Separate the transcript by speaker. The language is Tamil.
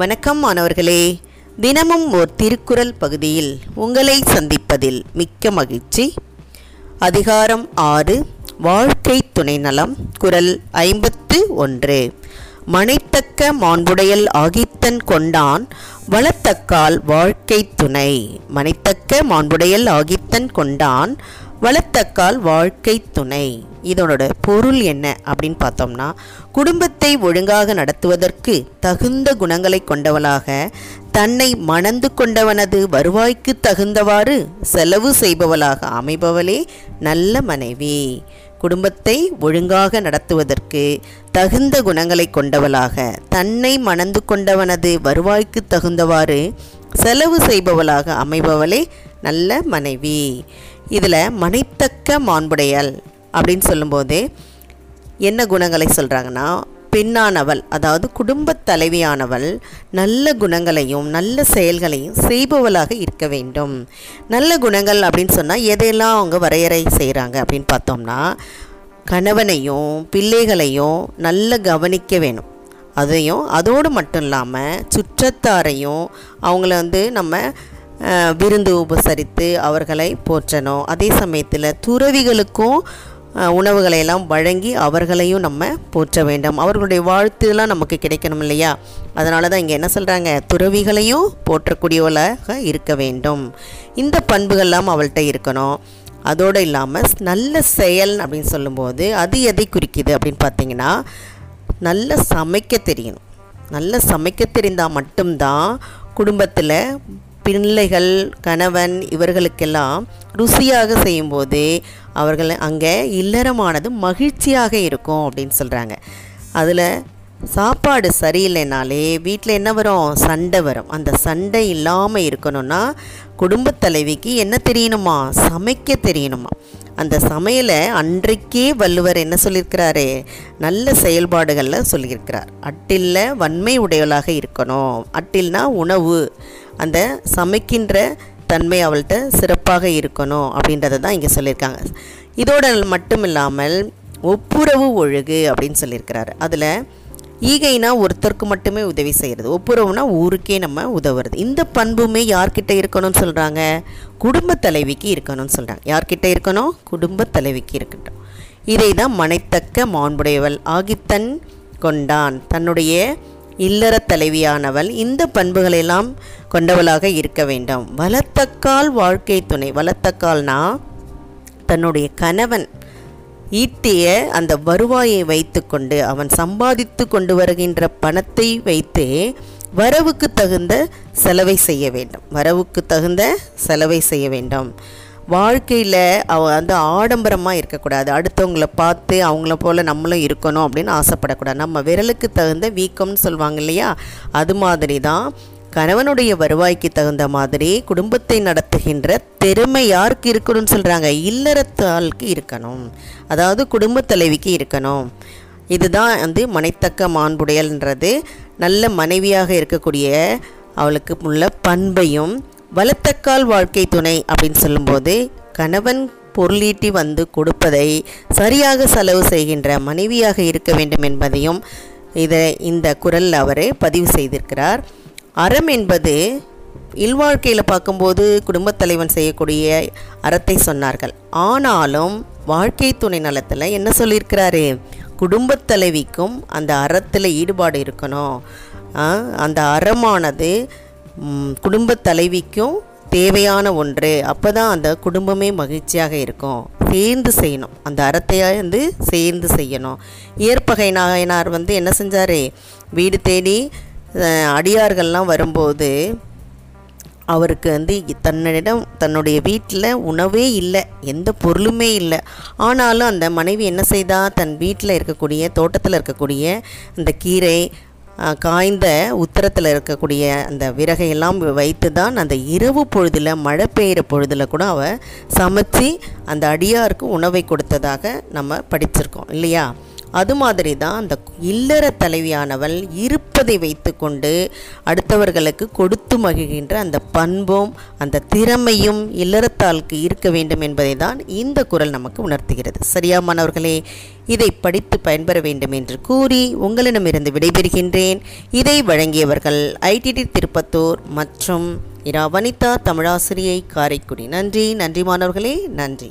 Speaker 1: வணக்கம் மாணவர்களே. தினமும் ஓர் திருக்குறள் பகுதியில் உங்களை சந்திப்பதில் மிக்க மகிழ்ச்சி. அதிகாரம் ஆறு வாழ்க்கை துணை நலம் குரல் ஐம்பத்து ஒன்று. மனைத்தக்க மாண்புடையல் ஆகித்தன் கொண்டான் வளத்தக்கால் வாழ்க்கை துணை. மனைத்தக்க மாண்புடையல் ஆகித்தன் கொண்டான் வளர்த்தக்கால் வாழ்க்கை துணை. இதனோட பொருள் என்ன அப்படின்னு பார்த்தோம்னா குடும்பத்தை ஒழுங்காக நடத்துவதற்கு தகுந்த குணங்களை கொண்டவளாக தன்னை மணந்து கொண்டவனது வருவாய்க்கு தகுந்தவாறு செலவு செய்பவளாக அமைபவளே நல்ல மனைவி. குடும்பத்தை ஒழுங்காக நடத்துவதற்கு தகுந்த குணங்களை கொண்டவளாக தன்னை மணந்து கொண்டவனது வருவாய்க்கு தகுந்தவாறு செலவு செய்பவளாக அமைபவளே நல்ல மனைவி. இதில் மனைத்தக்க மாண்புடையல் அப்படின்னு சொல்லும்போது என்ன குணங்களை சொல்கிறாங்கன்னா பெண்ணானவள் அதாவது குடும்பத் தலைவியானவள் நல்ல குணங்களையும் நல்ல செயல்களையும் செய்பவளாக இருக்க வேண்டும். நல்ல குணங்கள் அப்படின்னு சொன்னால் எதையெல்லாம் அவங்க வரையறை செய்கிறாங்க அப்படின்னு பார்த்தோம்னா கணவனையும் பிள்ளைகளையும் நல்ல கவனிக்க வேணும். அதையும் அதோடு மட்டும் இல்லாமல் சுற்றத்தாரையும் அவங்கள வந்து நம்ம விருந்து உபசரித்து அவர்களை போற்றணும். அதே சமயத்தில் துறவிகளுக்கும் உணவுகளை எல்லாம் வழங்கி அவர்களையும் நம்ம போற்ற வேண்டும். அவர்களுடைய வாழ்த்துலாம் நமக்கு கிடைக்கணும் இல்லையா? அதனால தான் இங்கே என்ன சொல்கிறாங்க துறவிகளையும் போற்றக்கூடியவளாக இருக்க வேண்டும். இந்த பண்புகள்லாம் அவள்கிட்ட இருக்கணும். அதோடு இல்லாமல் நல்ல செயல் அப்படின்னு சொல்லும்போது அது எதை குறிக்குது அப்படின்னு பார்த்தீங்கன்னா நல்ல சமைக்க தெரியணும். நல்ல சமைக்க தெரிந்தால் மட்டும்தான் குடும்பத்தில் பிள்ளைகள் கணவன் இவர்களுக்கெல்லாம் ருசியாக செய்யும்போது அவர்கள் அங்கே இல்லறமானது மகிழ்ச்சியாக இருக்கும் அப்படின்னு சொல்கிறாங்க அதில் சாப்பாடு சரியில்லைனாலே வீட்டில் என்ன வரும்? சண்டை வரும். அந்த சண்டை இல்லாமல் இருக்கணும்னா குடும்பத் தலைவிக்கு என்ன தெரியணுமா? சமைக்க தெரியணுமா? அந்த சமையலை அன்றைக்கே வள்ளுவர் என்ன சொல்லியிருக்கிறாரு? நல்ல செயல்பாடுகளில் சொல்லியிருக்கிறார். அட்டில்ல வன்மை உடையவளாக இருக்கணும். அட்டில்னா உணவு. அந்த சமைக்கின்ற தன்மை அவள்கிட்ட சிறப்பாக இருக்கணும் அப்படின்றத தான் இங்கே சொல்லியிருக்காங்க. இதோட மட்டும் இல்லாமல் ஒப்புரவு ஒழுகு அப்படின்னு சொல்லியிருக்கிறாரு. அதில் ஈகைனா ஒருத்தருக்கு மட்டுமே உதவி செய்கிறது ஒப்புரவுனா ஊருக்கே நம்ம உதவுறது. இந்த பண்புமே யார்கிட்ட இருக்கணும்னு சொல்கிறாங்க குடும்ப தலைவிக்கு இருக்கணும்னு சொல்கிறாங்க யார்கிட்ட இருக்கணும்? குடும்ப தலைவிக்கு இருக்கட்டும். இதை தான் மனைத்தக்க மாண்புடையவள் ஆகித்தன் கொண்டான். தன்னுடைய இல்லற தலைவியானவள் இந்த பண்புகளெல்லாம் கொண்டவளாக இருக்க வேண்டும். வளர்த்தக்கால் வாழ்க்கை துணை. வளர்த்தக்கால்னா தன்னுடைய கணவன் ஈட்டிய அந்த வருவாயை வைத்துக்கொண்டு அவன் சம்பாதித்து கொண்டு வருகின்ற பணத்தை வைத்து வரவுக்கு தகுந்த செலவை செய்ய வேண்டும். வரவுக்கு தகுந்த செலவை செய்ய வேண்டும். வாழ்க்கையில் அவ வந்து ஆடம்பரமாக இருக்கக்கூடாது. அடுத்தவங்கள பார்த்து அவங்கள போல் நம்மளும் இருக்கணும் அப்படின்னு ஆசைப்படக்கூடாது. நம்ம விரலுக்கு தகுந்த வீக்கம்னு சொல்லுவாங்க இல்லையா? அது மாதிரி தான் கணவனுடைய வருவாய்க்கு தகுந்த மாதிரி குடும்பத்தை நடத்துகின்ற திறமை யாருக்கு இருக்கணும்னு சொல்கிறாங்க இல்லறத்தாளுக்கு இருக்கணும். அதாவது குடும்ப தலைவிக்கு இருக்கணும். இதுதான் வந்து மனைத்தக்க மாண்புடையல்ன்றது. நல்ல மனைவியாக இருக்கக்கூடிய அவளுக்கு உள்ள பண்பையும் வளத்தக்கால் வாழ்க்கை துணை அப்படின்னு சொல்லும்போது கணவன் பொருளீட்டி வந்து கொடுப்பதை சரியாக செலவு செய்கின்ற மனைவியாக இருக்க வேண்டும் என்பதையும் இதை இந்த குரலில் அவர் பதிவு செய்திருக்கிறார். அறம் என்பது இல்வாழ்க்கையில் பார்க்கும்போது குடும்பத் தலைவன் செய்யக்கூடிய அறத்தை சொன்னார்கள். ஆனாலும் வாழ்க்கை துணை நலத்தில் என்ன சொல்லியிருக்கிறாரு? குடும்பத் தலைவிக்கும் அந்த அறத்தில் ஈடுபாடு இருக்கணும். அந்த அறமானது குடும்ப குடும்பத் தலைவிக்கும் தேவையான ஒன்று. அப்போ தான் அந்த குடும்பமே மகிழ்ச்சியாக இருக்கும். சேர்ந்து செய்யணும். அந்த அறத்தையாக வந்து சேர்ந்து செய்யணும். இயற்பகை நாயனார் வந்து என்ன செஞ்சார்? வீடு தேடி அடியார்கள்லாம் வரும்போது அவருக்கு வந்து தன்னிடம் தன்னுடைய வீட்டில் உணவே இல்லை. எந்த பொருளுமே இல்லை. ஆனாலும் அந்த மனைவி என்ன செய்தா? தன் வீட்டில் இருக்கக்கூடிய தோட்டத்தில் இருக்கக்கூடிய அந்த கீரை காய்ந்த உத்தரத்தில் இருக்கக்கூடிய அந்த விறகையெல்லாம் வைத்து தான் அந்த இரவு பொழுதில் மழை பெய்கிற பொழுதில் கூட அவ சமைச்சு அந்த அடியாருக்கு உணவை கொடுத்ததாக நம்ம படிச்சிருக்கோம் இல்லையா? அது மாதிரி தான் அந்த இல்லற தலைவியானவள் இருப்பதை வைத்துக்கொண்டு அடுத்தவர்களுக்கு கொடுத்து மகிழ்கின்ற அந்த பண்பும் அந்த திறமையும் இல்லறத்தாளுக்கு இருக்க வேண்டும் என்பதை தான் இந்த குரல் நமக்கு உணர்த்துகிறது. சரியா மாணவர்களே இதை படித்து பயன்பெற வேண்டும் என்று கூறி உங்களிடமிருந்து விடைபெறுகின்றேன். இதை வழங்கியவர்கள் ஐடிடி திருப்பத்தூர் மற்றும் இரா வனிதா தமிழாசிரியை காரைக்குடி. நன்றி நன்றி மாணவர்களே நன்றி.